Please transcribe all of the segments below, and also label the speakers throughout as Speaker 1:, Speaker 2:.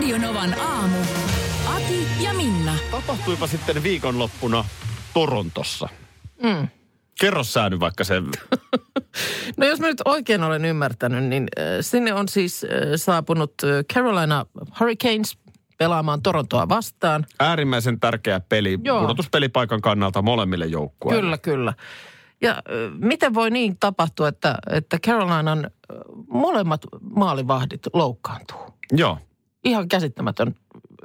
Speaker 1: Radionovan aamu. Ati ja Minna.
Speaker 2: Tapahtuipa sitten viikonloppuna Torontossa.
Speaker 3: Mm.
Speaker 2: Kerro sä nyt vaikka sen.
Speaker 3: No jos mä nyt oikein olen ymmärtänyt, niin sinne on siis saapunut Carolina Hurricanes pelaamaan Torontoa vastaan.
Speaker 2: Äärimmäisen tärkeä peli
Speaker 3: Joo.
Speaker 2: pudotuspelipaikan kannalta molemmille joukkueille.
Speaker 3: Kyllä, kyllä. Ja miten voi niin tapahtua, että, että Carolinan molemmat maalivahdit loukkaantuu?
Speaker 2: Joo,
Speaker 3: Ihan käsittämätön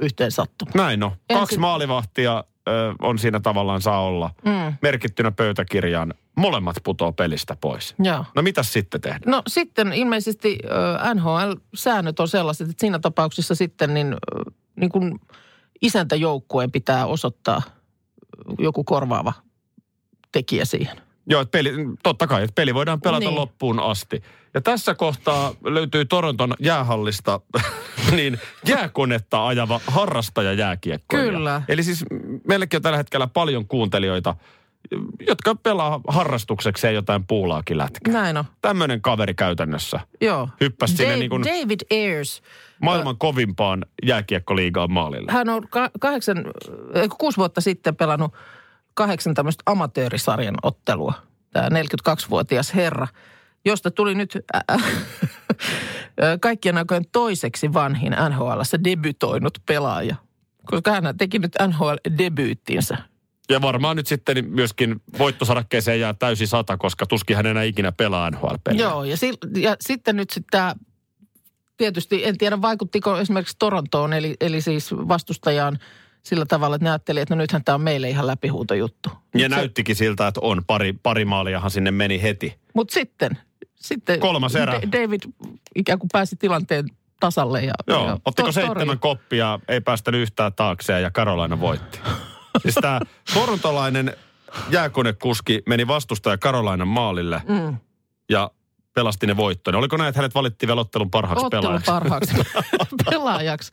Speaker 3: yhteen sattuma.
Speaker 2: näin. Kaksi
Speaker 3: Ensin-
Speaker 2: maalivahtia ö, on siinä tavallaan saa olla
Speaker 3: Mm.
Speaker 2: merkittynä pöytäkirjaan. Molemmat putoo pelistä pois.
Speaker 3: Joo.
Speaker 2: No mitäs sitten tehdään?
Speaker 3: No sitten ilmeisesti ö, NHL-säännöt on sellaiset, että siinä tapauksessa sitten niin, ö, niin kuin isäntäjoukkueen pitää osoittaa joku korvaava tekijä siihen.
Speaker 2: Joo, että peli, totta kai, että peli voidaan pelata
Speaker 3: Niin.
Speaker 2: loppuun asti. Ja tässä kohtaa löytyy Toronton jäähallista niin jääkonetta ajava harrastaja jääkiekkoilija.
Speaker 3: Kyllä.
Speaker 2: Eli siis meilläkin on tällä hetkellä paljon kuuntelijoita, jotka pelaa harrastuksekseen jotain puulaakin lätkää.
Speaker 3: Näin on.
Speaker 2: Tämmöinen kaveri käytännössä
Speaker 3: Joo.
Speaker 2: hyppäsi sinne
Speaker 3: Dave-
Speaker 2: niin kuin
Speaker 3: David Ayers,
Speaker 2: maailman kovimpaan jääkiekkoliigaan maalille.
Speaker 3: hän on ka- kahdeksan, eh, kuusi vuotta sitten pelannut kahdeksan tämmöistä amatöörisarjan ottelua. Tämä 42-vuotias herra, josta tuli nyt ä- ä- kaikkien aikojen toiseksi vanhin NHLssä debytoinut pelaaja. Koska hän teki nyt NHL-debyyttinsä.
Speaker 2: Ja varmaan nyt sitten myöskin voittosarakkeeseen jää täysi sata, koska tuskin hän enää ikinä pelaa NHL-peliä.
Speaker 3: Joo, ja, si- ja sitten nyt sitten tämä, tietysti en tiedä vaikuttiko esimerkiksi Torontoon, eli, eli siis vastustajaan sillä tavalla, että ne ajatteli, että no nythän tämä on meille ihan läpihuutojuttu.
Speaker 2: Ja näyttikin siltä, että on. Pari, pari maaliahan sinne meni heti.
Speaker 3: Mutta sitten, sitten
Speaker 2: Kolmas erä.
Speaker 3: Da- David ikään kuin pääsi tilanteen tasalle. Ja,
Speaker 2: Joo,
Speaker 3: ja
Speaker 2: ottiko
Speaker 3: to-
Speaker 2: seitsemän koppia, ei päästänyt yhtään taakseen ja Carolina voitti. siis tämä torontolainen jääkonekuski meni vastustaja Carolinan maalille
Speaker 3: Mm.
Speaker 2: ja pelasti ne voittoon. Oliko näin, että hänet valittiin vielä ottelun parhaaksi
Speaker 3: Ottelun
Speaker 2: pelaajaksi?
Speaker 3: parhaaksi pelaajaksi.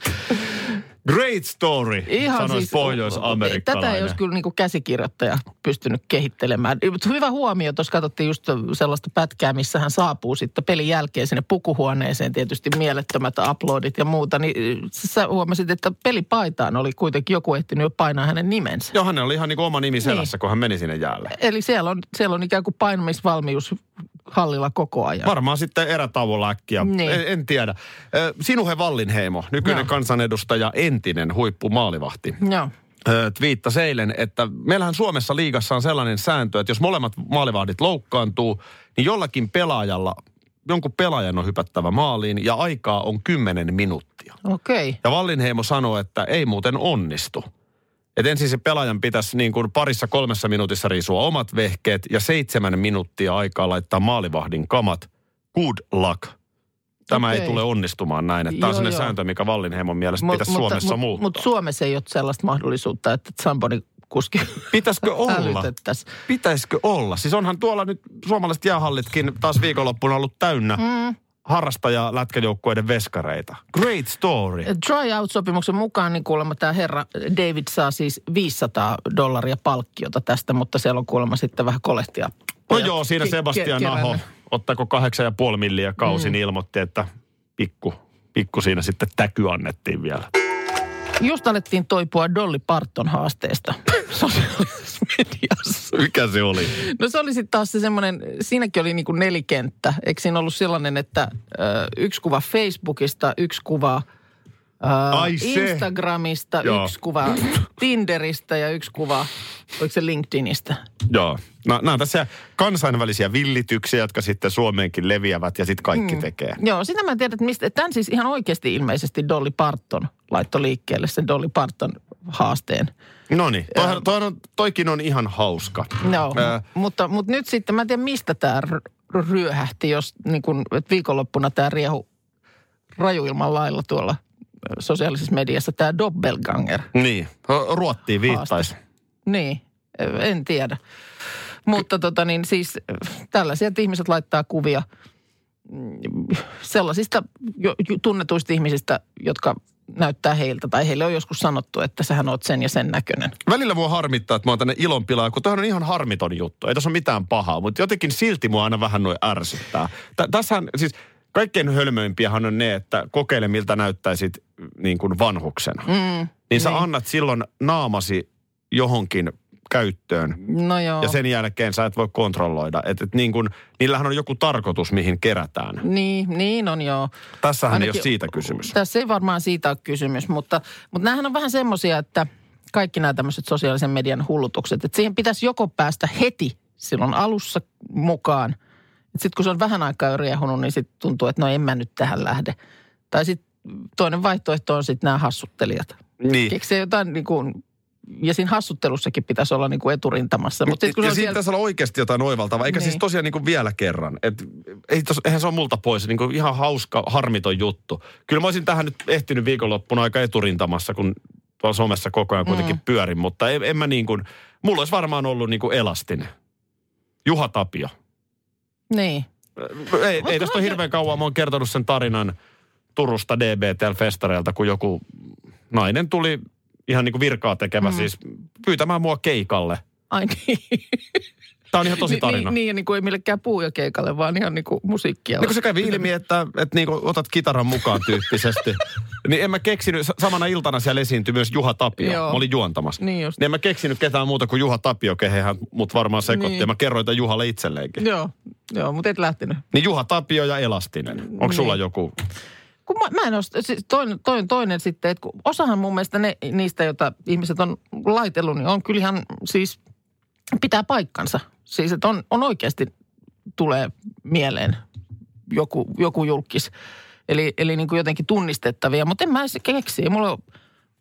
Speaker 2: Great story, sanoisi pohjois-amerikkalainen.
Speaker 3: Tätä ei olisi kyllä niin kuin käsikirjoittaja pystynyt kehittelemään. Hyvä huomio, tuossa katsottiin just sellaista pätkää, missä hän saapuu sitten pelin jälkeen sinne pukuhuoneeseen. Tietysti mielettömät uploadit ja muuta. Niin sä huomasit, että pelipaitaan oli kuitenkin joku ehtinyt jo painaa hänen nimensä.
Speaker 2: Joo, hänellä oli ihan niin kuin oma nimi selässä, kun hän meni sinne jäälle.
Speaker 3: Eli siellä on, siellä on ikään kuin painamisvalmius hallilla koko ajan.
Speaker 2: Varmaan sitten erätauolla äkkiä.
Speaker 3: Niin.
Speaker 2: En, en tiedä. Sinuhe Vallinheimo, nykyinen
Speaker 3: Joo.
Speaker 2: kansanedustaja, entinen huippumaalivahti.
Speaker 3: Joo.
Speaker 2: ö, twiittasi eilen, että meillähän Suomessa liigassa on sellainen sääntö, että jos molemmat maalivahdit loukkaantuu, niin jollakin pelaajalla, jonkun pelaajan on hypättävä maaliin ja aikaa on 10 minuuttia.
Speaker 3: Okei. Okay.
Speaker 2: Ja Vallinheimo sanoi, että ei muuten onnistu. Että ensin se pelaajan pitäisi niin kuin parissa kolmessa minuutissa riisua omat vehkeet ja seitsemän minuuttia aikaa laittaa maalivahdin kamat. Good luck. Tämä
Speaker 3: Okei.
Speaker 2: ei tule onnistumaan näin. Että tämä on sellainen sääntö, mikä Vallinheimon mielestä
Speaker 3: Mut-
Speaker 2: pitäisi Suomessa
Speaker 3: mutta,
Speaker 2: muuttaa.
Speaker 3: Mutta Suomessa ei ole sellaista mahdollisuutta, että Samboni kuski
Speaker 2: Pitäisikö olla? Pitäisikö olla? Siis onhan tuolla nyt suomalaiset jäähallitkin taas viikonloppuna ollut täynnä mm. Harrastaja lätkäjoukkueiden veskareita. Great story.
Speaker 3: Tryout-sopimuksen mukaan niin kuulemma tämä herra David saa siis 500 dollaria palkkiota tästä, mutta siellä on kuulemma sitten vähän kolehtia.
Speaker 2: No joo, siinä Sebastian
Speaker 3: ke-
Speaker 2: Aho, ottaako kahdeksan ja puoli milliä kausi, mm. niin ilmoitti, että pikku, pikku siinä sitten täky annettiin vielä.
Speaker 3: Just alettiin toipua Dolly Parton haasteesta sosiaalisessa mediassa.
Speaker 2: Mikä se oli?
Speaker 3: No se oli sitten taas se semmoinen, siinäkin oli niin kuin nelikenttä. Eikö siinä ollut sellainen, että ö, yksi kuva Facebookista, yksi kuva ö,
Speaker 2: Ai se.
Speaker 3: Instagramista,
Speaker 2: Joo.
Speaker 3: yksi kuva Tinderistä ja yksi kuva, oliko se LinkedInistä?
Speaker 2: Joo. No, nämä on tässä kansainvälisiä villityksiä, jotka sitten Suomeenkin leviävät ja sitten kaikki mm. tekee.
Speaker 3: Joo, sitä mä en tiedä, että mistä. Tämän siis ihan oikeasti ilmeisesti Dolly Parton laittoi liikkeelle sen Dolly Parton haasteen.
Speaker 2: No niin, toihan- toihan on- toikin on ihan hauska.
Speaker 3: No,
Speaker 2: Ää,
Speaker 3: mutta, mutta nyt sitten mä en tiedä, mistä tämä ryöhähti, jos niin kun, että viikonloppuna tämä riehu rajuilman lailla tuolla sosiaalisessa mediassa tämä doppelganger.
Speaker 2: Niin, ruottiin viittaisi.
Speaker 3: Niin, en tiedä. Mutta tota niin, siis tällaisia, että ihmiset laittaa kuvia mm, sellaisista jo, tunnetuista ihmisistä, jotka näyttää heiltä. Tai heille on joskus sanottu, että sähän oot sen ja sen näköinen.
Speaker 2: Välillä mua harmittaa, että mä oon tänne ilonpilaa, kun tämähän on ihan harmiton juttu. Ei tässä ole mitään pahaa, mutta jotenkin silti mua aina vähän noin ärsyttää. Tä, tässähän siis kaikkein hölmöimpiähän on ne, että kokeile miltä näyttäisit niin kuin vanhuksena. Mm, niin sä niin. annat silloin naamasi johonkin käyttöön.
Speaker 3: No joo.
Speaker 2: Ja sen jälkeen sä et voi kontrolloida. Et, et niin kun, niillähän on joku tarkoitus, mihin kerätään.
Speaker 3: Niin, niin on joo.
Speaker 2: Tässähän Ainakin, ei ole siitä kysymys.
Speaker 3: Tässä ei varmaan siitä ole kysymys, mutta, mutta näähän on vähän semmoisia, että kaikki nämä tämmöiset sosiaalisen median hullutukset, että siihen pitäisi joko päästä heti silloin alussa mukaan. Sitten kun se on vähän aikaa jo riehunut, niin sitten tuntuu, että no en mä nyt tähän lähde. Tai sitten toinen vaihtoehto on sitten nämä hassuttelijat.
Speaker 2: Niin.
Speaker 3: Keksii jotain niin kuin ja siinä hassuttelussakin pitäisi olla niin kuin eturintamassa.
Speaker 2: Mutta sit, kun ja siinä siellä... pitäisi olla oikeasti jotain oivaltavaa, eikä siis niin. siis tosiaan niin kuin vielä kerran. Et, ei tos, eihän se ole multa pois, niin kuin ihan hauska, harmiton juttu. Kyllä mä olisin tähän nyt ehtinyt viikonloppuna aika eturintamassa, kun tuolla somessa koko ajan kuitenkin mm. pyörin, mutta en, en mä niin kuin, mulla olisi varmaan ollut niin kuin elastinen. Juha Tapio.
Speaker 3: Niin.
Speaker 2: Ei, ei tästä ole hirveän kauan, mä oon kertonut sen tarinan Turusta DBTL-festareilta, kun joku nainen tuli ihan niin kuin virkaa tekevä mm. siis pyytämään mua keikalle.
Speaker 3: Ai niin.
Speaker 2: Tämä on ihan tosi tarina.
Speaker 3: Niin, niin, niin kuin ei millekään keikalle, vaan ihan niin kuin musiikkia.
Speaker 2: Niin kuin se kävi ilmi, että, että niin kuin otat kitaran mukaan tyyppisesti. niin en mä keksinyt, samana iltana siellä esiintyi myös Juha Tapio. Joo. Mä olin juontamassa.
Speaker 3: Niin, just.
Speaker 2: niin en mä keksinyt ketään muuta kuin Juha Tapio, kehehän mut varmaan sekoitti. Niin. Ja mä kerroin tämän Juhalle itselleenkin.
Speaker 3: Joo, Joo mutta et lähtenyt.
Speaker 2: Niin Juha Tapio ja Elastinen. Onko niin. sulla joku
Speaker 3: kun mä, mä en ole, siis toinen, toinen, toinen sitten, että kun osahan mun mielestä ne, niistä, joita ihmiset on laitellut, niin on kyllähän siis pitää paikkansa. Siis että on, on oikeasti tulee mieleen joku, joku julkis. Eli, eli niin kuin jotenkin tunnistettavia, mutta en mä edes keksi. Ei mulla,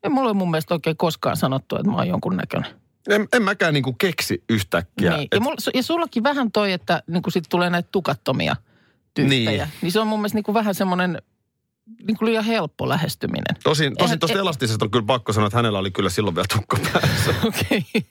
Speaker 3: ei mulla ole mun mielestä oikein koskaan sanottu, että mä oon jonkun näköinen.
Speaker 2: En, en mäkään niin kuin keksi yhtäkkiä.
Speaker 3: Niin. Et... Ja, mulla, ja sullakin vähän toi, että niin kuin sit tulee näitä tukattomia tyyppejä. Niin. niin se on mun mielestä niin kuin vähän semmoinen niin kuin liian helppo lähestyminen.
Speaker 2: Tosin, tosin tuosta e- elastisesta on kyllä pakko sanoa, että hänellä oli kyllä silloin vielä tukka päässä.
Speaker 3: Okei. Okay.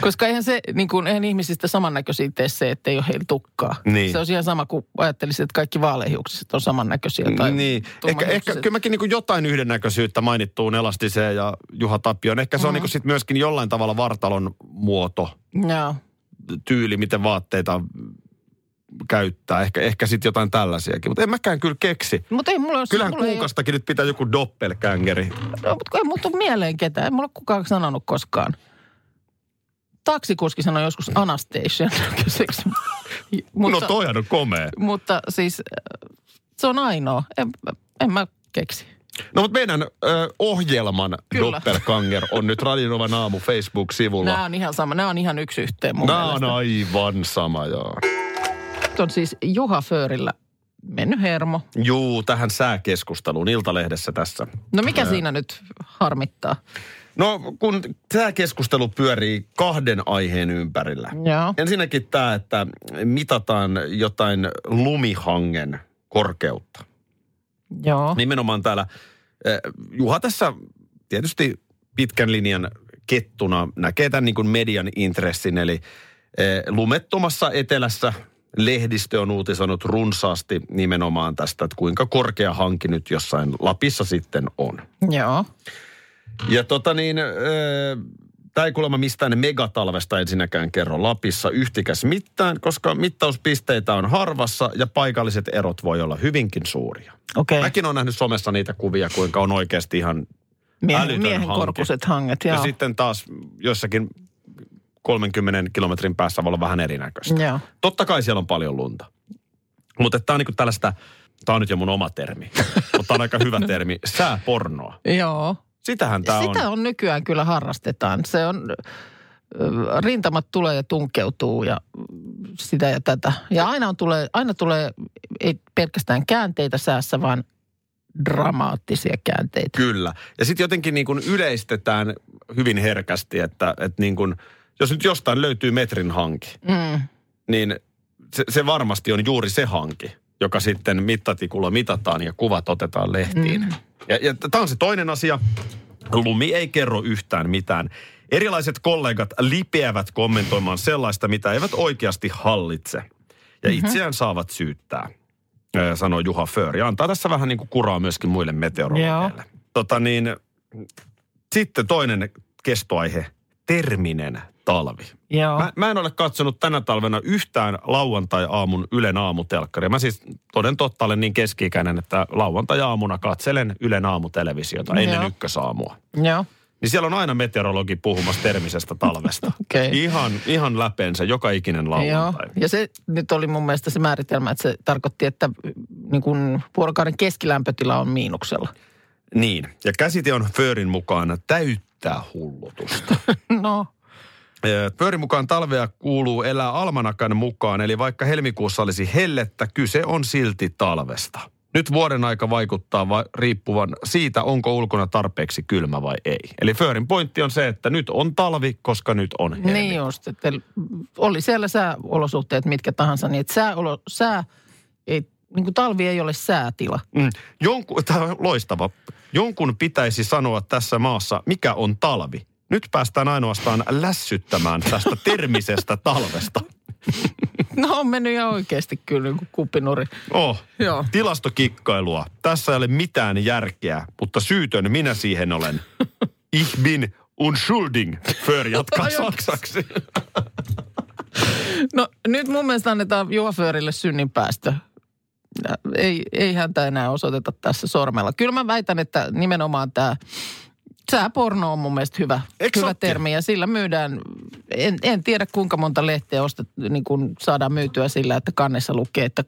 Speaker 3: Koska eihän se, niin kuin, eihän ihmisistä samannäköisiä tee se, että ei ole heillä tukkaa. Niin. Se on ihan sama kuin ajattelisit, että kaikki vaalehiukset on samannäköisiä. Tai
Speaker 2: niin. Ehkä, ehkä kyllä mäkin niin kuin jotain yhdennäköisyyttä mainittuun elastiseen ja Juha Tapioon. Ehkä se mm. on niin kuin sit myöskin jollain tavalla vartalon muoto.
Speaker 3: Joo.
Speaker 2: Tyyli, miten vaatteita käyttää. Ehkä, ehkä sitten jotain tällaisiakin. Mutta en mäkään kyllä keksi.
Speaker 3: Mut ei mulla
Speaker 2: Kyllähän mulla kuukastakin ei... nyt pitää joku doppelgängeri.
Speaker 3: No, mutta ei mulla mieleen ketään. Ei mulla kukaan sanonut koskaan. Taksikuski sanoi joskus Anastasia
Speaker 2: mutta, no toihan on komea.
Speaker 3: Mutta siis äh, se on ainoa. En, en mä keksi.
Speaker 2: No mutta meidän ö, ohjelman Kyllä. Doppelganger on nyt Radionovan aamu Facebook-sivulla.
Speaker 3: Nämä on ihan sama. Nämä on ihan yksi yhteen mun
Speaker 2: Nämä mielestä. on aivan sama, joo.
Speaker 3: Nyt on siis Juha Föörillä mennyt hermo.
Speaker 2: Juu, tähän sääkeskusteluun Iltalehdessä tässä.
Speaker 3: No mikä siinä nyt harmittaa?
Speaker 2: No kun tämä keskustelu pyörii kahden aiheen ympärillä.
Speaker 3: Joo.
Speaker 2: Ensinnäkin tämä, että mitataan jotain lumihangen korkeutta.
Speaker 3: Joo.
Speaker 2: Nimenomaan täällä Juha tässä tietysti pitkän linjan kettuna näkee tämän niin kuin median intressin, eli lumettomassa etelässä lehdistö on uutisoinut runsaasti nimenomaan tästä, että kuinka korkea hanki nyt jossain Lapissa sitten on.
Speaker 3: Joo.
Speaker 2: Ja tota niin, tämä ei kuulemma mistään megatalvesta ensinnäkään kerro Lapissa yhtikäs mitään, koska mittauspisteitä on harvassa ja paikalliset erot voi olla hyvinkin suuria.
Speaker 3: Okay.
Speaker 2: Mäkin olen nähnyt somessa niitä kuvia, kuinka on oikeasti ihan
Speaker 3: Miehen, miehen korkuiset hanget,
Speaker 2: joo. Ja sitten taas jossakin 30 kilometrin päässä voi olla vähän erinäköistä.
Speaker 3: Joo.
Speaker 2: Totta kai siellä on paljon lunta. Mutta tämä on niinku tällaista, tämä on nyt jo mun oma termi, mutta tämä on aika hyvä termi, sääpornoa.
Speaker 3: Joo.
Speaker 2: Sitähän tämä
Speaker 3: on. Sitä on nykyään kyllä harrastetaan. Se on, rintamat tulee ja tunkeutuu ja sitä ja tätä. Ja aina, on tulee, aina tulee ei pelkästään käänteitä säässä, vaan dramaattisia käänteitä.
Speaker 2: Kyllä. Ja sitten jotenkin niin kuin yleistetään hyvin herkästi, että, että niin kuin – jos nyt jostain löytyy metrin hanki, mm. niin se, se varmasti on juuri se hanki, joka sitten mittatikulla mitataan ja kuvat otetaan lehtiin. Mm. Ja, ja tämä on se toinen asia. Lumi ei kerro yhtään mitään. Erilaiset kollegat lipeävät kommentoimaan sellaista, mitä eivät oikeasti hallitse. Ja mm-hmm. itseään saavat syyttää, sanoo Juha Föör. Ja antaa tässä vähän niin kuin kuraa myöskin muille meteorologeille. Tota niin, sitten toinen kestoaihe, terminen talvi.
Speaker 3: Joo.
Speaker 2: Mä, mä en ole katsonut tänä talvena yhtään lauantai-aamun Ylen aamutelkkaria. Mä siis toden totta olen niin keski-ikäinen, että lauantai-aamuna katselen Ylen aamutelevisiota ennen
Speaker 3: Joo.
Speaker 2: ykkösaamua.
Speaker 3: Joo.
Speaker 2: Niin siellä on aina meteorologi puhumassa termisestä talvesta.
Speaker 3: Okei.
Speaker 2: Ihan, ihan läpeensä, joka ikinen
Speaker 3: Joo.
Speaker 2: lauantai.
Speaker 3: Ja se nyt oli mun mielestä se määritelmä, että se tarkoitti, että niin kun vuorokauden keskilämpötila on miinuksella.
Speaker 2: Niin. Ja käsite on Föörin mukaan täyttää hullutusta.
Speaker 3: No,
Speaker 2: Föörin mukaan talvea kuuluu elää almanakan mukaan, eli vaikka helmikuussa olisi hellettä, kyse on silti talvesta. Nyt vuoden aika vaikuttaa va- riippuvan siitä, onko ulkona tarpeeksi kylmä vai ei. Eli Föörin pointti on se, että nyt on talvi, koska nyt on helmi.
Speaker 3: niin just. Että oli siellä sääolosuhteet mitkä tahansa, niin että sääolo, sää, ei, niin kuin talvi ei ole säätila.
Speaker 2: Mm. Jonkun, tämä on loistava. Jonkun pitäisi sanoa tässä maassa, mikä on talvi. Nyt päästään ainoastaan lässyttämään tästä termisestä talvesta.
Speaker 3: No on mennyt ihan oikeasti kyllä niin kuin kuppinuri.
Speaker 2: Oh,
Speaker 3: Joo.
Speaker 2: tilastokikkailua. Tässä ei ole mitään järkeä, mutta syytön minä siihen olen. Ich bin unschuldig, För jatkaa saksaksi.
Speaker 3: No nyt mun mielestä annetaan Juha Föörille synnin päästö. Ei, ei häntä enää osoiteta tässä sormella. Kyllä mä väitän, että nimenomaan tämä sääporno on mun mielestä hyvä, hyvä termi. Ja sillä myydään, en, en tiedä kuinka monta lehteä ostet, niin kuin saadaan myytyä sillä, että kannessa lukee, että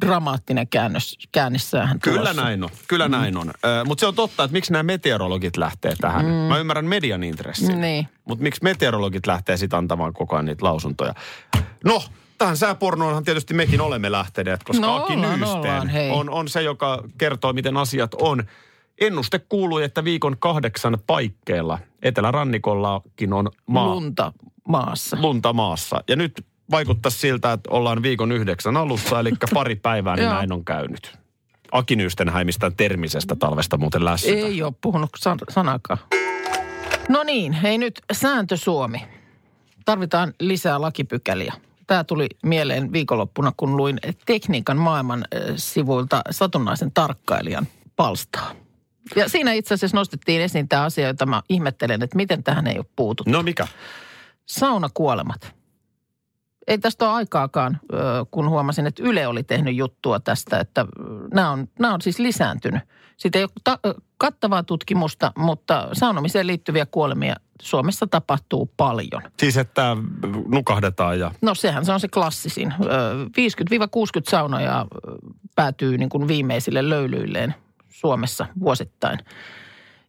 Speaker 3: dramaattinen käännös, käännissäähän
Speaker 2: Kyllä
Speaker 3: tulossa.
Speaker 2: näin on, kyllä näin on. Mutta se on totta, että miksi nämä meteorologit lähtee tähän. Mm. Mä ymmärrän median intressin.
Speaker 3: Niin.
Speaker 2: Mutta miksi meteorologit lähtee sitten antamaan koko ajan niitä lausuntoja? No, tähän sääpornoonhan tietysti mekin olemme lähteneet, koska
Speaker 3: No
Speaker 2: Aki
Speaker 3: hei.
Speaker 2: on, on se, joka kertoo, miten asiat on. Ennuste kuului, että viikon kahdeksan paikkeilla etelärannikollakin on maa,
Speaker 3: Lunta maassa.
Speaker 2: lunta maassa. Ja nyt vaikuttaisi siltä, että ollaan viikon yhdeksän alussa, eli pari päivää, niin näin on käynyt. Aki Nyysten häimistään termisestä talvesta muuten lässytä.
Speaker 3: Ei ole puhunut san- sanakaan. No niin, hei nyt sääntö Suomi. Tarvitaan lisää lakipykäliä. Tämä tuli mieleen viikonloppuna, kun luin tekniikan maailman äh, sivuilta satunnaisen tarkkailijan palstaa. Ja siinä itse asiassa nostettiin esiin tämä asia, jota mä ihmettelen, että miten tähän ei ole puututtu.
Speaker 2: No mikä?
Speaker 3: Saunakuolemat. Ei tästä ole aikaakaan, kun huomasin, että Yle oli tehnyt juttua tästä, että nämä on, nämä on siis lisääntynyt. Siitä ei ole ta- kattavaa tutkimusta, mutta saunomiseen liittyviä kuolemia Suomessa tapahtuu paljon.
Speaker 2: Siis, että nukahdetaan ja...
Speaker 3: No sehän se on se klassisin. Ö, 50-60 saunojaa ö, päätyy niin kuin viimeisille löylyilleen Suomessa vuosittain.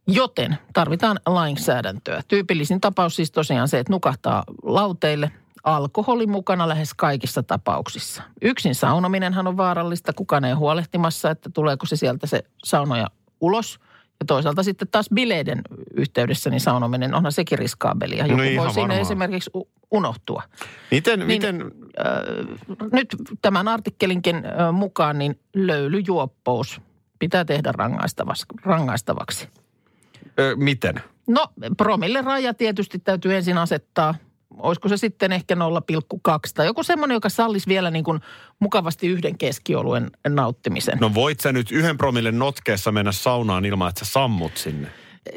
Speaker 3: Joten tarvitaan lainsäädäntöä. Tyypillisin tapaus siis tosiaan se, että nukahtaa lauteille. Alkoholi mukana lähes kaikissa tapauksissa. Yksin saunominenhan on vaarallista. Kukaan ei ole huolehtimassa, että tuleeko se sieltä se saunoja ulos. Ja toisaalta sitten taas bileiden yhteydessä niin saunominen onhan sekin riskaabelia. Joku
Speaker 2: No
Speaker 3: voi
Speaker 2: varmaan.
Speaker 3: esimerkiksi unohtua.
Speaker 2: Miten,
Speaker 3: Niin-
Speaker 2: miten...
Speaker 3: Ö, nyt tämän artikkelinkin ö, mukaan niin löylyjuoppous pitää tehdä rangaistavaksi. rangaistavaksi.
Speaker 2: Ö, miten?
Speaker 3: No promille raja tietysti täytyy ensin asettaa. Olisiko se sitten ehkä 0,2 tai joku semmoinen, joka sallisi vielä niin kuin mukavasti yhden keskioluen nauttimisen.
Speaker 2: No voit sä nyt yhden promille notkeessa mennä saunaan ilman, että sä sammut sinne?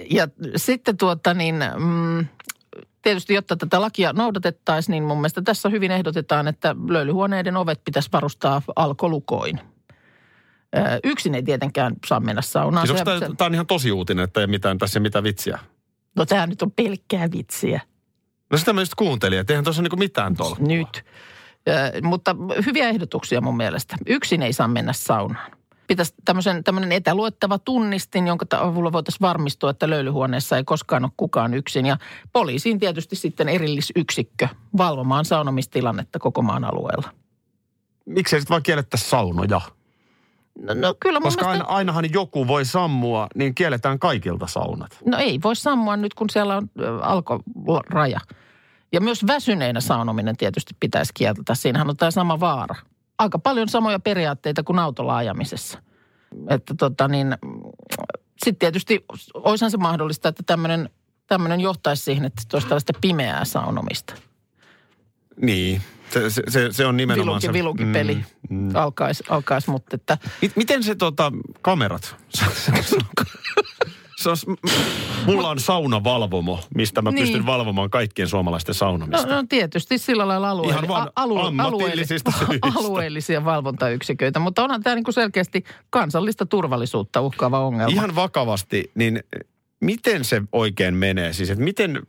Speaker 3: Ja sitten tuota niin, mm, tietysti jotta tätä lakia noudatettaisiin, niin mun mielestä tässä hyvin ehdotetaan, että löylyhuoneiden ovet pitäisi varustaa alkolukoin. Yksin ei tietenkään saa mennä saunaan.
Speaker 2: Siis
Speaker 3: Se-
Speaker 2: onko
Speaker 3: se-
Speaker 2: tämä, tämä on ihan tosi uutinen, että ei mitään, tässä ei mitään vitsiä?
Speaker 3: No tämä nyt on pelkkää vitsiä.
Speaker 2: No sitä mä just kuuntelin, että eihän tuossa niinku mitään tuolla.
Speaker 3: Nyt. Ö, mutta hyviä ehdotuksia mun mielestä. Yksin ei saa mennä saunaan. Pitäisi tämmöisen, tämmöinen etäluettava tunnistin, jonka avulla voitaisiin varmistua, että löylyhuoneessa ei koskaan ole kukaan yksin. Ja poliisiin tietysti sitten erillisyksikkö valvomaan saunomistilannetta koko maan alueella.
Speaker 2: Miksei sitten vaan kiellettäisi saunoja?
Speaker 3: No, no kyllä mun
Speaker 2: Koska
Speaker 3: mielestä,
Speaker 2: aina, ainahan joku voi sammua, niin kielletään kaikilta saunat.
Speaker 3: no ei voi sammua nyt, kun siellä on alkoraja. Ja myös väsyneenä saunominen tietysti pitäisi kieltää. Siinähän on tämä sama vaara. aika paljon samoja periaatteita kuin autolla ajamisessa. Että tota niin, sitten tietysti olisihan se mahdollista, että tämmöinen tämmöinen johtaisi siihen, että olisi tällaista pimeää saunomista.
Speaker 2: Niin, se, se, se, on nimenomaan
Speaker 3: Viluki,
Speaker 2: se...
Speaker 3: vilukipeli
Speaker 2: Mm, mm.
Speaker 3: alkaisi, alkais, mutta että
Speaker 2: Mit, miten se tota, kamerat? se on, mulla on saunavalvomo, mistä mä
Speaker 3: Niin.
Speaker 2: pystyn valvomaan kaikkien suomalaisten
Speaker 3: no,
Speaker 2: saunamista.
Speaker 3: no tietysti sillä lailla alueelli,
Speaker 2: Ihan vaan ammatillisista syistä.
Speaker 3: alueellisia valvontayksiköitä, mutta onhan tämä niin selkeästi kansallista turvallisuutta uhkaava ongelma.
Speaker 2: Ihan vakavasti, niin miten se oikein menee? Siis, että miten,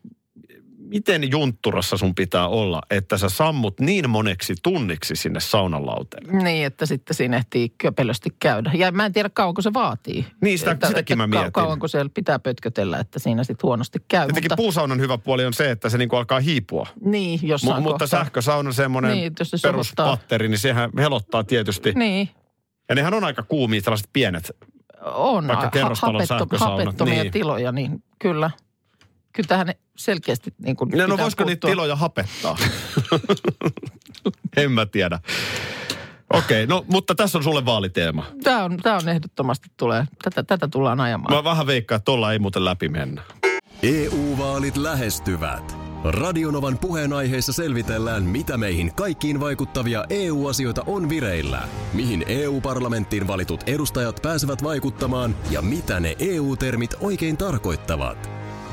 Speaker 2: miten juntturassa sun pitää olla, että sä sammut niin moneksi tunniksi sinne saunan lauteelle?
Speaker 3: Niin, että sitten siinä ehtii köpelösti käydä. Ja mä en tiedä kauanko se vaatii.
Speaker 2: Niin, sitä-
Speaker 3: että,
Speaker 2: sitäkin mä
Speaker 3: että
Speaker 2: mietin.
Speaker 3: Kauanko siellä pitää pötkötellä, että siinä sitten huonosti käy.
Speaker 2: Jotenkin
Speaker 3: mutta,
Speaker 2: puusaunan hyvä puoli on se, että se niinku alkaa hiipua.
Speaker 3: niin, jossain
Speaker 2: M- mutta
Speaker 3: kohtaa.
Speaker 2: sähkösauna semmoinen
Speaker 3: Niin, jos se
Speaker 2: peruspatteri, niin sehän helottaa tietysti.
Speaker 3: Niin,
Speaker 2: Ja nehän on aika kuumia, tällaiset pienet.
Speaker 3: on.
Speaker 2: Vaikka kerrostalon sähkösaunat,
Speaker 3: Hapettomia
Speaker 2: niin.
Speaker 3: tiloja, niin kyllä. Kyllä tähän selkeästi niin kuin
Speaker 2: no
Speaker 3: pitää
Speaker 2: voisiko niitä
Speaker 3: puuttua.
Speaker 2: tiloja hapettaa? en mä tiedä. Okei, no mutta tässä on sulle vaaliteema.
Speaker 3: Tämä on, tämä on ehdottomasti tulee. Tätä, tätä tullaan ajamaan.
Speaker 2: Mä vähän veikkaan, että tuolla ei muuten läpi mennä.
Speaker 4: EU-vaalit lähestyvät. Radionovan puheenaiheessa selvitellään, mitä meihin kaikkiin vaikuttavia EU-asioita on vireillä, mihin EU-parlamenttiin valitut edustajat pääsevät vaikuttamaan ja mitä ne EU-termit oikein tarkoittavat.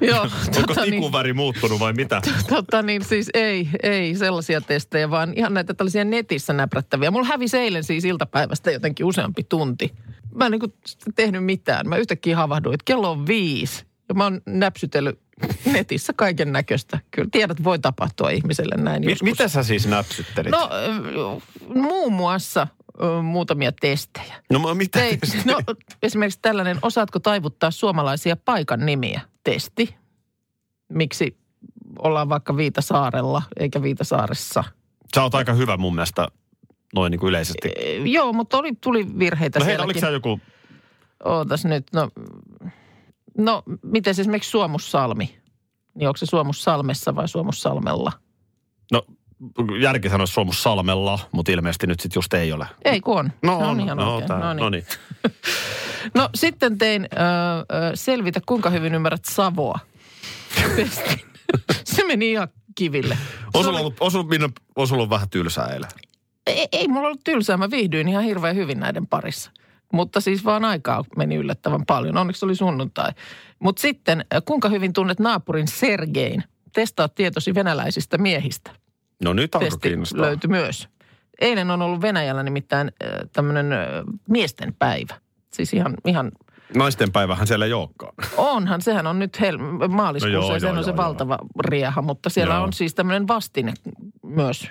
Speaker 3: Joo,
Speaker 2: Onko
Speaker 3: tota niin,
Speaker 2: tikun väri muuttunut vai mitä?
Speaker 3: tota niin, siis ei, ei sellaisia testejä, vaan ihan näitä tällaisia netissä näprättäviä. Mulla hävisi eilen siis iltapäivästä jotenkin useampi tunti. Mä en niin kuin tehnyt mitään. Mä yhtäkkiä havahduin, että kello on viisi. Ja mä oon näpsytellyt netissä kaiken näköistä. Kyllä tiedät, voi tapahtua ihmiselle näin
Speaker 2: Mi-
Speaker 3: joskus.
Speaker 2: mitä sä siis näpsyttelit?
Speaker 3: No muun muassa muutamia testejä.
Speaker 2: no mitä
Speaker 3: Teit,
Speaker 2: testejä?
Speaker 3: no, esimerkiksi tällainen, osaatko taivuttaa suomalaisia paikan nimiä? Testi. Miksi ollaan vaikka Viitasaarella eikä Viitasaaressa?
Speaker 2: Sä oot aika hyvä mun mielestä noin niin kuin yleisesti.
Speaker 3: E, joo, mutta oli, tuli virheitä
Speaker 2: No hei,
Speaker 3: sielläkin.
Speaker 2: oliko sä joku,
Speaker 3: Ootas nyt, no, no miten esimerkiksi Suomussalmi? Niin onko se Suomussalmessa vai Suomussalmella?
Speaker 2: no järki sanoisi Suomus Salmella, mutta ilmeisesti nyt sitten just ei ole.
Speaker 3: Ei kun on.
Speaker 2: No
Speaker 3: Se
Speaker 2: on,
Speaker 3: ihan
Speaker 2: no,
Speaker 3: oikein.
Speaker 2: tää,
Speaker 3: no, niin.
Speaker 2: no niin.
Speaker 3: No sitten tein ö, ö, selvitä, kuinka hyvin ymmärrät Savoa. Se meni ihan kiville.
Speaker 2: On sulla
Speaker 3: oli-
Speaker 2: ollut, on Minna, on sulla ollut vähän tylsää eilen?
Speaker 3: ei, ei mulla ollut tylsää. Mä viihdyin ihan hirveän hyvin näiden parissa. Mutta siis vaan aikaa meni yllättävän paljon. Onneksi oli sunnuntai. Mutta sitten, kuinka hyvin tunnet naapurin Sergein? Testaa tietosi venäläisistä miehistä.
Speaker 2: No nyt alkoi kiinnostaa.
Speaker 3: löytyi myös. Eilen on ollut Venäjällä nimittäin tämmöinen miesten päivä. Siis ihan, ihan
Speaker 2: Naisten päivähän siellä ei olekaan.
Speaker 3: onhan, sehän on nyt hel- maaliskuussa
Speaker 2: No joo,
Speaker 3: ja sehän
Speaker 2: joo,
Speaker 3: on se
Speaker 2: joo,
Speaker 3: valtava rieha, mutta siellä
Speaker 2: Joo.
Speaker 3: on siis tämmöinen vastine myös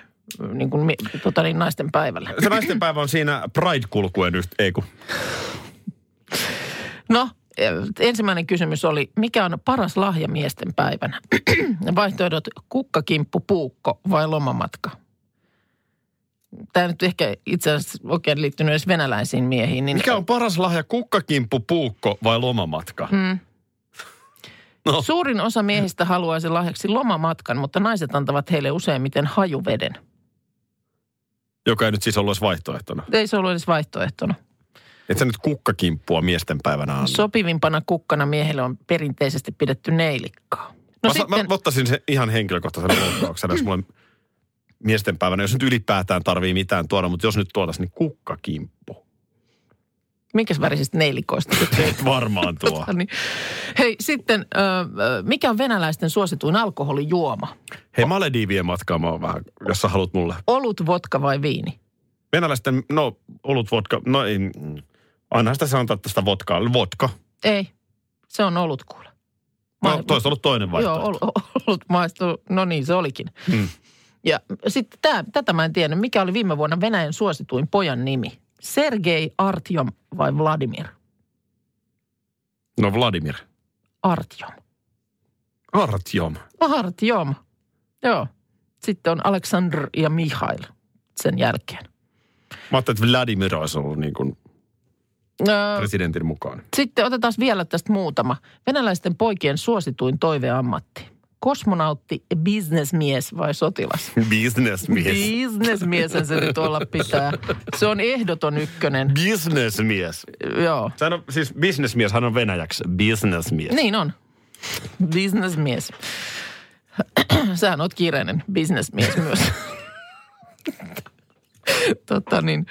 Speaker 3: niin kuin, tota niin, naisten päivällä.
Speaker 2: Se naisten päivä on siinä Pride-kulkuen ei kun.
Speaker 3: No, ensimmäinen kysymys oli, mikä on paras lahja miesten päivänä? Vaihtoehdot kukkakimppu, puukko vai lomamatka? Tämä nyt ehkä itse asiassa oikein liittynyt edes venäläisiin miehiin. Niin
Speaker 2: Mikä on paras lahja, kukkakimppu, puukko vai lomamatka?
Speaker 3: Hmm.
Speaker 2: No.
Speaker 3: Suurin osa miehistä haluaisi lahjaksi lomamatkan, mutta naiset antavat heille useimmiten hajuveden.
Speaker 2: Joka ei nyt siis ollut edes vaihtoehtona.
Speaker 3: Ei se ollut edes vaihtoehtona.
Speaker 2: Et sä nyt kukkakimppua miesten päivänä anna.
Speaker 3: Sopivimpana kukkana miehelle on perinteisesti pidetty neilikkaa. No
Speaker 2: mä,
Speaker 3: sitten,
Speaker 2: mä ottaisin se ihan henkilökohtaisen loukkauksena, jos mulle miesten päivänä, jos nyt ylipäätään tarvii mitään tuoda, mutta jos nyt tuotaisiin, niin kukkakimppu.
Speaker 3: Minkäs värisistä neilikoista?
Speaker 2: Varmaan tuo.
Speaker 3: Tota niin. Hei, sitten mikä on venäläisten suosituin alkoholijuoma?
Speaker 2: Hei, Malediivien matkaa mä oon vähän, jos sä haluat mulle.
Speaker 3: Olut, vodka vai viini?
Speaker 2: Venäläisten, no, olut vodka, no ei, ainahan sitä sanotaan tästä vodkaa. Vodka.
Speaker 3: Ei, se on olut kuule.
Speaker 2: No,
Speaker 3: Ma-
Speaker 2: toista ollut toinen vaihtoehto.
Speaker 3: Joo, ol- olut maistuu, no niin se olikin.
Speaker 2: Hmm.
Speaker 3: Ja sitten tää, tätä mä en tiennyt, mikä oli viime vuonna Venäjän suosituin pojan nimi? Sergei Artyom vai Vladimir?
Speaker 2: No Vladimir.
Speaker 3: Artyom.
Speaker 2: Artyom.
Speaker 3: Artyom. Joo. Sitten on Aleksandr ja Mihail sen jälkeen.
Speaker 2: Mä ajattelin, että Vladimir olisi ollut niin kuin
Speaker 3: Öö,
Speaker 2: presidentin mukaan.
Speaker 3: sitten otetaan vielä tästä muutama. Venäläisten poikien suosituin toiveammatti. Kosmonautti, bisnesmies vai sotilas?
Speaker 2: Businessmies.
Speaker 3: Bisnesmies se nyt olla pitää. Se on ehdoton ykkönen.
Speaker 2: Businessmies.
Speaker 3: Joo.
Speaker 2: On, siis businessmies, hän on venäjäksi. Businessmies.
Speaker 3: Niin on. Businessmies. Sähän oot kiireinen bisnesmies myös. tota niin.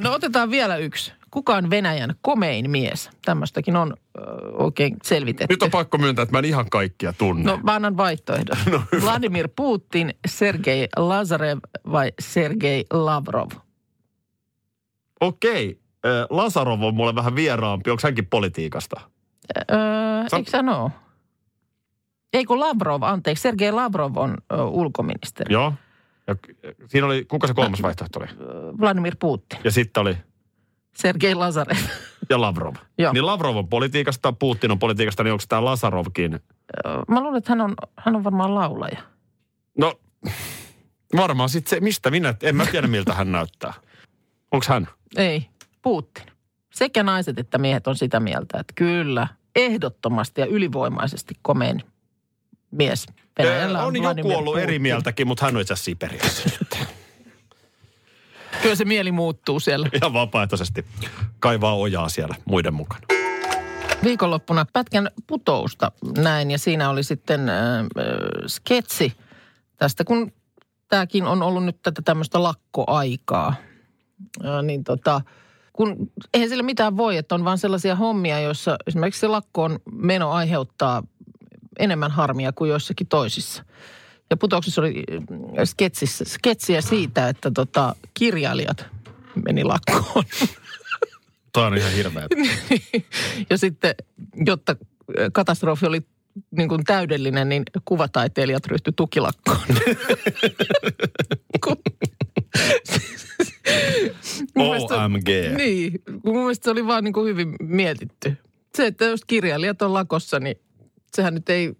Speaker 3: No otetaan vielä yksi. Kuka on Venäjän komein mies? Tämmöistäkin on ö, oikein selvitetty.
Speaker 2: Nyt on pakko myöntää, että mä en ihan kaikkia tunne.
Speaker 3: No mä annan vaihtoehdon. No, Vladimir Putin, Sergei Lazarev vai Sergei Lavrov?
Speaker 2: Okei. Äh, Lasarov on mulle vähän vieraampi. Onko hänkin politiikasta?
Speaker 3: Öö,
Speaker 2: Sä-
Speaker 3: eikö sä oo? Ei kun Lavrov, anteeksi. Sergei Lavrov on ö, ulkoministeri.
Speaker 2: Joo. Ja siinä oli, kuka se kolmas vaihtoehto oli?
Speaker 3: Vladimir Putin.
Speaker 2: Ja sitten oli,
Speaker 3: Sergei Lazarev.
Speaker 2: ja Lavrov.
Speaker 3: Joo.
Speaker 2: Niin Lavrov on politiikasta, Putin on politiikasta, niin onko tämä Lasarovkin?
Speaker 3: Ö, Mä luulen, että hän on, hän on varmaan laulaja.
Speaker 2: No, varmaan sitten se, mistä minä, en mä tiedä miltä hän näyttää. Onko hän?
Speaker 3: Ei, Putin. Sekä naiset että miehet on sitä mieltä, että kyllä, ehdottomasti ja ylivoimaisesti komein mies. Venäjällä
Speaker 2: on
Speaker 3: Vladimir
Speaker 2: joku ollut
Speaker 3: Putin.
Speaker 2: eri mieltäkin, mutta hän on itse asiassa Siperiassa.
Speaker 3: Kyllä se mieli muuttuu siellä.
Speaker 2: Ihan vapaaehtoisesti kaivaa ojaa siellä muiden mukana.
Speaker 3: Viikonloppuna pätkän putousta näin ja siinä oli sitten äh, äh, sketsi tästä, kun tämäkin on ollut nyt tätä tämmöistä lakkoaikaa. Äh, niin tota, kun eihän sillä mitään voi, että on vaan sellaisia hommia, joissa esimerkiksi se lakkoon meno aiheuttaa enemmän harmia kuin joissakin toisissa. Ja putouksessa oli äh, sketsissä, sketsiä siitä, että tota, kirjailijat meni lakkoon.
Speaker 2: Tämä on ihan hirveä.
Speaker 3: ja sitten, jotta katastrofi oli niin kuin täydellinen, niin kuvataiteilijat ryhtyi tukilakkoon.
Speaker 2: OMG.
Speaker 3: Niin, mun mielestä se oli vaan niin kuin hyvin mietitty. Se, että jos kirjailijat on lakossa, niin sehän nyt ei,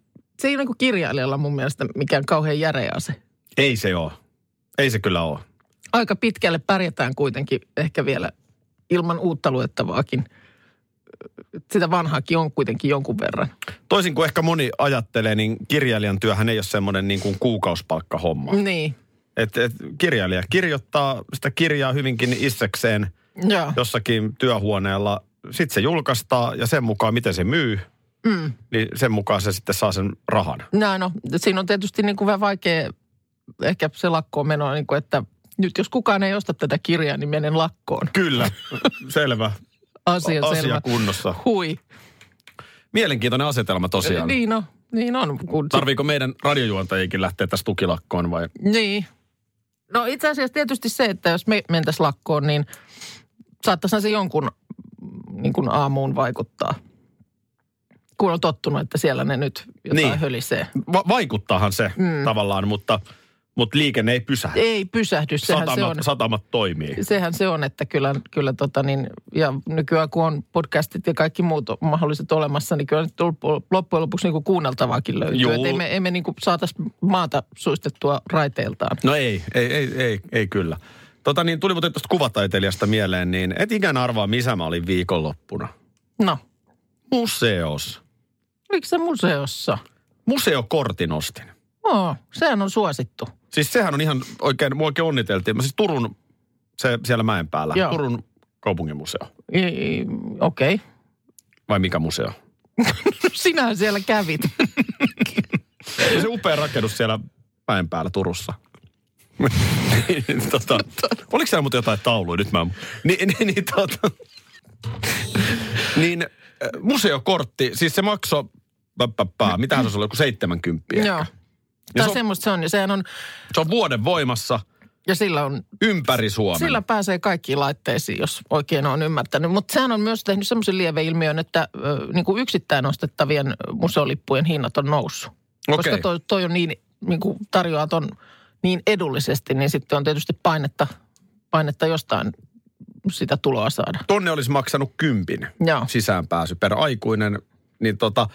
Speaker 3: se ei ole niin kirjailijalla mun mielestä mikään kauhean järeä ase.
Speaker 2: Ei se ole. Ei se kyllä ole.
Speaker 3: Aika pitkälle pärjätään kuitenkin ehkä vielä ilman uutta luettavaakin. Sitä vanhaakin on kuitenkin jonkun verran.
Speaker 2: Toisin kuin ehkä moni ajattelee, niin kirjailijan työhän ei ole semmoinen niin kuin kuukausipalkkahomma.
Speaker 3: Niin,
Speaker 2: Et, et kirjailija kirjoittaa sitä kirjaa hyvinkin itsekseen
Speaker 3: joo.
Speaker 2: jossakin työhuoneella. Sitten se julkaistaan ja sen mukaan, miten se myy,
Speaker 3: Mm.
Speaker 2: niin sen mukaan se sitten saa sen rahan.
Speaker 3: No, no, siinä on tietysti niin kuin vähän vaikea ehkä se lakkoon meno, niin kuin, että nyt jos kukaan ei osta tätä kirjaa, niin menen lakkoon.
Speaker 2: Kyllä, selvä.
Speaker 3: Asia,
Speaker 2: Asia
Speaker 3: selvä.
Speaker 2: kunnossa.
Speaker 3: Hui.
Speaker 2: Mielenkiintoinen asetelma tosiaan.
Speaker 3: Niin on, niin on. Kun
Speaker 2: Tarviiko meidän radiojuontajikin lähteä tästä tukilakkoon vai?
Speaker 3: Niin. No itse asiassa tietysti se, että jos me mentäisiin lakkoon, niin saattaisihan se jonkun niin kuin aamuun vaikuttaa. Kun on tottunut, että siellä ne nyt jotain
Speaker 2: Niin.
Speaker 3: hölisee.
Speaker 2: Va- vaikuttaahan se mm. tavallaan, mutta, mutta liikenne ei pysähdy.
Speaker 3: Ei pysähdy, sehän se on.
Speaker 2: Satamat, satamat toimii.
Speaker 3: Sehän se on, että kyllä, kyllä tota niin, ja nykyään kun on podcastit ja kaikki muut mahdolliset olemassa, niin kyllä nyt loppu- loppujen lopuksi niin kuin kuunneltavaakin löytyy.
Speaker 2: Juu.
Speaker 3: Että ei me, ei me niin saataisi maata suistettua raiteiltaan.
Speaker 2: No ei, ei, ei, ei, ei kyllä. Tota niin, tuli muuten tuosta kuvataiteilijasta mieleen, niin et ikään arvaa, missä mä olin viikonloppuna.
Speaker 3: No,
Speaker 2: Museos.
Speaker 3: Oliko se museossa?
Speaker 2: Museokortin ostin.
Speaker 3: Oo, sehän on suosittu.
Speaker 2: Siis sehän on ihan oikein, mua oikein onniteltiin. Mä siis Turun, se siellä mäen päällä.
Speaker 3: Joo.
Speaker 2: Turun kaupunginmuseo.
Speaker 3: I- i- Okei. Okay.
Speaker 2: Vai mikä museo?
Speaker 3: Sinähän siellä kävit.
Speaker 2: Se upea rakennus siellä mäen päällä Turussa. Tota, oliko siellä muuten jotain tauluja? Nyt mä... Niin, niin, niin tota, Niin äh, museokortti, siis se maksoi, päppäpää, mitähän se olisi ollut, joku 70 ehkä.
Speaker 3: Joo. Tai
Speaker 2: se on-
Speaker 3: semmoista se on. Sehän on,
Speaker 2: Se on vuoden voimassa
Speaker 3: ja sillä on
Speaker 2: ympäri Suomen.
Speaker 3: Sillä pääsee kaikkiin laitteisiin, jos oikein on ymmärtänyt. Mutta sehän on myös tehnyt semmoisen lieveilmiön, että ö, niin kuin yksittäin ostettavien museolippujen hinnat on noussut. Koska
Speaker 2: Okei.
Speaker 3: toi, toi on niin, niin kuin tarjoaa ton niin edullisesti, niin sitten on tietysti painetta, painetta jostain sitä tuloa saada.
Speaker 2: Tonne olisi maksanut kympin
Speaker 3: Joo.
Speaker 2: sisäänpääsy per aikuinen. Niin tota,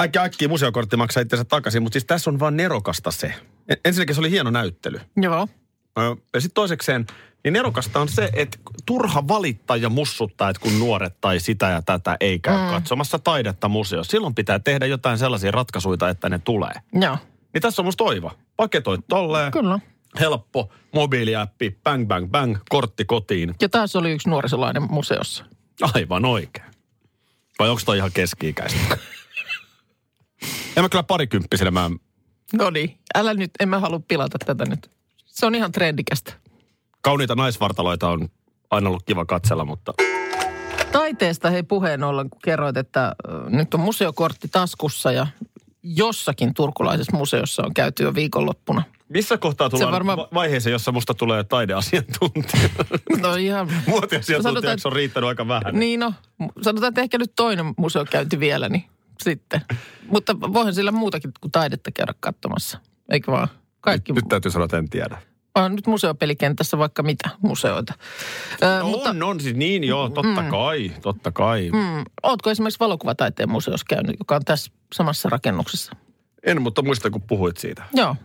Speaker 2: äkkiä äkkiä museokortti maksaa itsensä takaisin, mutta siis tässä on vaan nerokasta se. En- Ensinnäkin se oli hieno näyttely.
Speaker 3: Joo.
Speaker 2: Ja sitten toisekseen, niin nerokasta on se, että turha valittaa ja mussuttaa, että kun nuoret tai sitä ja tätä ei käy mm. katsomassa taidetta museossa. Silloin pitää tehdä jotain sellaisia ratkaisuja, että ne tulee.
Speaker 3: Joo.
Speaker 2: Niin tässä on musta toiva. Paketoit tolleen.
Speaker 3: Kyllä.
Speaker 2: Helppo, mobiiliäppi, bang, bang, bang, kortti kotiin.
Speaker 3: Ja taas oli yksi nuorisolainen museossa.
Speaker 2: Aivan oikein. Vai onko toi ihan keski-ikäistä? En mä kyllä parikymppisellä mä...
Speaker 3: No niin, älä nyt, en mä halua pilata tätä nyt. Se on ihan trendikästä.
Speaker 2: Kauniita naisvartaloita on aina ollut kiva katsella, mutta...
Speaker 3: Taiteesta hei puheen ollen, kun kerroit, että nyt on museokortti taskussa ja jossakin turkulaisessa museossa on käyty jo viikonloppuna.
Speaker 2: Missä kohtaa tullaan
Speaker 3: varmaan-
Speaker 2: va- vaiheeseen, jossa musta tulee taideasiantuntija?
Speaker 3: No ihan...
Speaker 2: Muotiasiantuntijaksi on riittänyt aika vähän.
Speaker 3: Niin no, sanotaan, että ehkä nyt toinen museokäynti vielä, niin sitten. Mutta voihan sillä muutakin kuin taidetta käydä katsomassa, eikö vaan? Kaikki.
Speaker 2: Nyt täytyy sanoa, että en tiedä.
Speaker 3: On nyt museopelikentässä vaikka mitä museoita. Ö,
Speaker 2: No
Speaker 3: mutta,
Speaker 2: on, on siis niin joo, totta kai, totta kai.
Speaker 3: mm, ootko esimerkiksi valokuvataiteen museossa käynyt, joka on tässä samassa rakennuksessa?
Speaker 2: En, mutta muista kun puhuit siitä.
Speaker 3: Joo,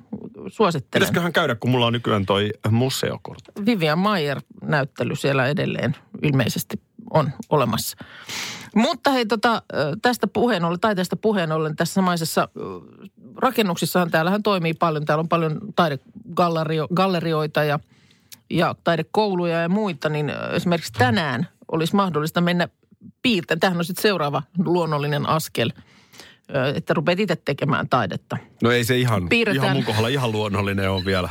Speaker 3: suosittelen.
Speaker 2: Pitäisiköhän käydä, kun mulla on nykyään toi museokortti.
Speaker 3: Vivian Mayer-näyttely siellä edelleen ilmeisesti on olemassa. Mutta hei, tota, tästä puheen ollen, taiteesta puheen ollen, tässä samaisessa rakennuksissahan täällähän toimii paljon. Täällä on paljon taidegallerioita ja, ja taidekouluja ja muita, niin esimerkiksi tänään olisi mahdollista mennä piirtämään. Tämähän on sitten seuraava luonnollinen askel, että rupeat itse tekemään taidetta.
Speaker 2: No ei se ihan,
Speaker 3: Piirretään.
Speaker 2: ihan mun kohdalla ihan luonnollinen on vielä.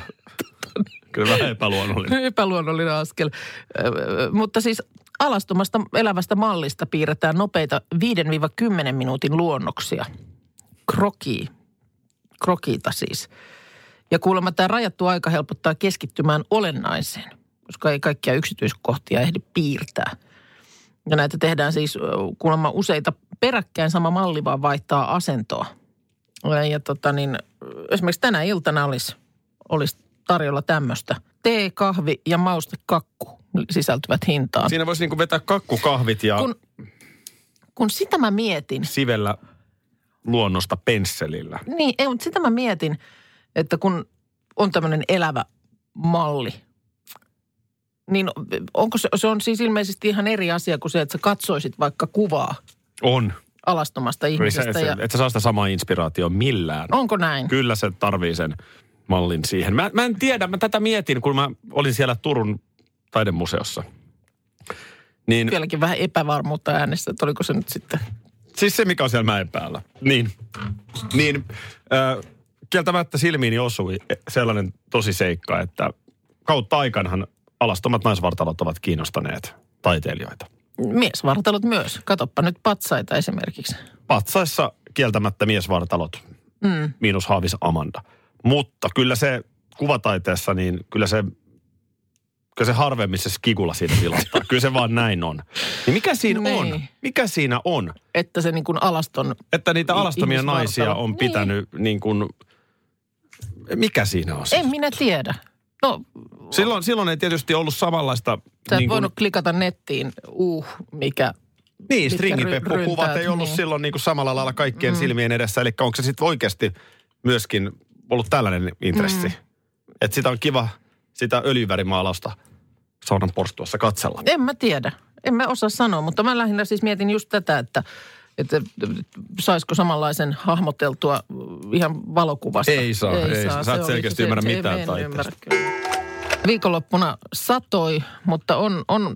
Speaker 2: Kyllä vähän epäluonnollinen.
Speaker 3: Epäluonnollinen askel. Mutta siis alastomasta elävästä mallista piirretään nopeita 5-10 minuutin luonnoksia. Kroki. Krokiita siis. Ja kuulemma tämä rajattu aika helpottaa keskittymään olennaiseen, koska ei kaikkia yksityiskohtia ehdi piirtää. Ja näitä tehdään siis kuulemma useita peräkkäin, sama malli vaan vaihtaa asentoa. Ja tota niin, esimerkiksi tänä iltana olisi, olisi tarjolla tämmöistä. Tee, kahvi ja maustekakku sisältyvät hintaan.
Speaker 2: Siinä voisi niinku vetää kakkukahvit ja
Speaker 3: Kun, kun sitä mä mietin,
Speaker 2: sivellä luonnosta pensselillä.
Speaker 3: niin ei, mutta sitä mä mietin, että kun on tämmöinen elävä malli, niin onko se, se on siis ilmeisesti ihan eri asia kuin se, että sä katsoisit vaikka kuvaa
Speaker 2: On.
Speaker 3: alastomasta ihmisestä.
Speaker 2: se,
Speaker 3: Ja,
Speaker 2: et sä saa sitä samaa inspiraatio millään.
Speaker 3: onko näin?
Speaker 2: Kyllä se tarvii sen mallin siihen. Mä, mä en tiedä, mä tätä mietin, kun mä olin siellä Turun taidemuseossa. Niin,
Speaker 3: Vieläkin vähän epävarmuutta äänessä, että oliko se nyt sitten...
Speaker 2: siis se, mikä on siellä mäen päällä. Niin, niin äh, kieltämättä silmiini osui sellainen tosi seikka, että kautta aikanhan alastomat naisvartalot ovat kiinnostaneet taiteilijoita.
Speaker 3: Miesvartalot myös. Katoppa nyt patsaita esimerkiksi.
Speaker 2: Patsaissa kieltämättä miesvartalot,
Speaker 3: Mm.
Speaker 2: miinus Haavis Amanda. Mutta kyllä se kuvataiteessa, niin kyllä se, kyllä se harvemmin se skigula siinä vilahtaa. kyllä se vaan näin on. Niin mikä siinä
Speaker 3: Niin.
Speaker 2: on? Mikä siinä on?
Speaker 3: Että se niin kuin alaston...
Speaker 2: Että niitä alastomia naisia on
Speaker 3: Niin.
Speaker 2: pitänyt niin kuin, mikä siinä on se?
Speaker 3: En minä tiedä. No,
Speaker 2: Silloin, silloin ei tietysti ollut samanlaista...
Speaker 3: sä et
Speaker 2: niin kuin-
Speaker 3: voinut klikata nettiin, uh, mikä...
Speaker 2: Niin, stringipeppu-kuvat ei ollut
Speaker 3: ryntäät,
Speaker 2: silloin niin kuin samalla lailla kaikkien mm. silmien edessä. Eli onko se sitten oikeasti myöskin ollut tällainen intressi? Mm. Että sitä on kiva sitä öljyvärimaalausta saunan porstuassa katsella.
Speaker 3: En mä tiedä. En mä osaa sanoa, mutta mä lähinnä siis mietin just tätä, että, että saisiko samanlaisen hahmoteltua ihan valokuvasta.
Speaker 2: Ei saa, ei saa. Sä et selkeästi
Speaker 3: se-
Speaker 2: ymmärrä
Speaker 3: se-
Speaker 2: mitään
Speaker 3: en
Speaker 2: taiteesta.
Speaker 3: Viikonloppuna satoi, mutta on, on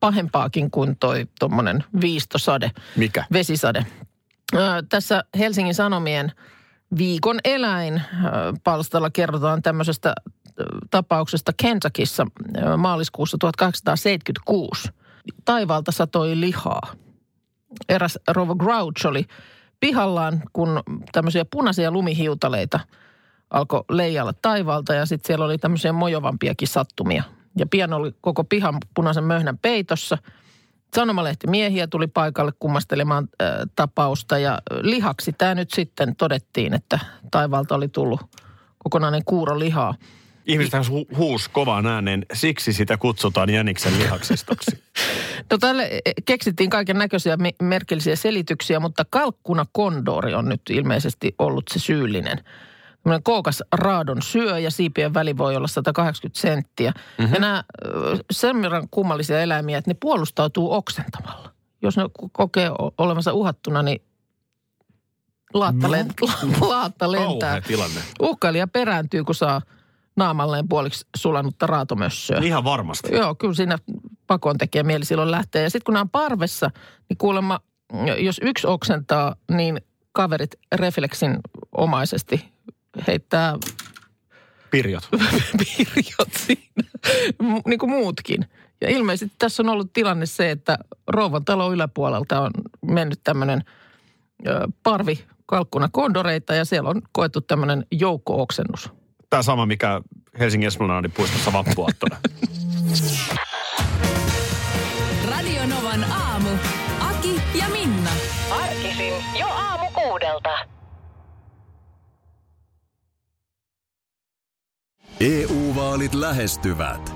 Speaker 3: pahempaakin kuin toi tuommoinen viistosade.
Speaker 2: Mikä?
Speaker 3: Vesisade. Ö, tässä Helsingin Sanomien viikon eläin palstalla kerrotaan tämmöisestä tapauksesta Kentuckissa ö, maaliskuussa 1876. taivaalta satoi lihaa. Eräs Rova Grouch oli pihallaan, kun tämmöisiä punaisia lumihiutaleita alkoi leijalla taivaalta ja sitten siellä oli tämmöisiä mojovampiakin sattumia. Ja pian oli koko pihan punaisen möhnän peitossa. Sanomalehtimiehiä tuli paikalle kummastelemaan äh, tapausta ja lihaksi tämä nyt sitten todettiin, että taivaalta oli tullut kokonainen kuuro lihaa.
Speaker 2: Ihmiset hu- huus kovaan ääneen, siksi sitä kutsutaan jäniksen lihaksistoksi.
Speaker 3: No tälle eh, keksittiin kaiken näköisiä merkillisiä selityksiä, mutta kalkkuna kondori on nyt ilmeisesti ollut se syyllinen. Tämmöinen kookas raadon syö ja siipien väli voi olla 180 senttiä. Mm-hmm. Ja nämä sen verran kummallisia eläimiä, että ne puolustautuu oksentamalla. Jos ne kokee olevansa uhattuna, niin laatta,
Speaker 2: No.
Speaker 3: lent, laatta lentää.
Speaker 2: Kauhea tilanne.
Speaker 3: Uhkailija perääntyy, kun saa naamalleen puoliksi sulanutta raatomössöä.
Speaker 2: Ihan varmasti.
Speaker 3: Joo, kyllä siinä pakoon tekee mieli silloin lähteä. Ja sitten kun nämä on parvessa, niin kuulemma, jos yksi oksentaa, niin kaverit refleksin omaisesti heittää
Speaker 2: Pirjot.
Speaker 3: pirjot siinä, niin kuin muutkin. Ja ilmeisesti tässä on ollut tilanne se, että rouvan talon yläpuolelta on mennyt tämmöinen parvi kalkkuna kondoreita ja siellä on koettu tämmöinen joukko-oksennus.
Speaker 2: Tämä sama, mikä Helsingin Esplanadin puistossa vappuaattona.
Speaker 1: Radio Novan aamu. Aki ja Minna.
Speaker 5: Arkisin jo aamu kuudelta.
Speaker 4: EU-vaalit lähestyvät.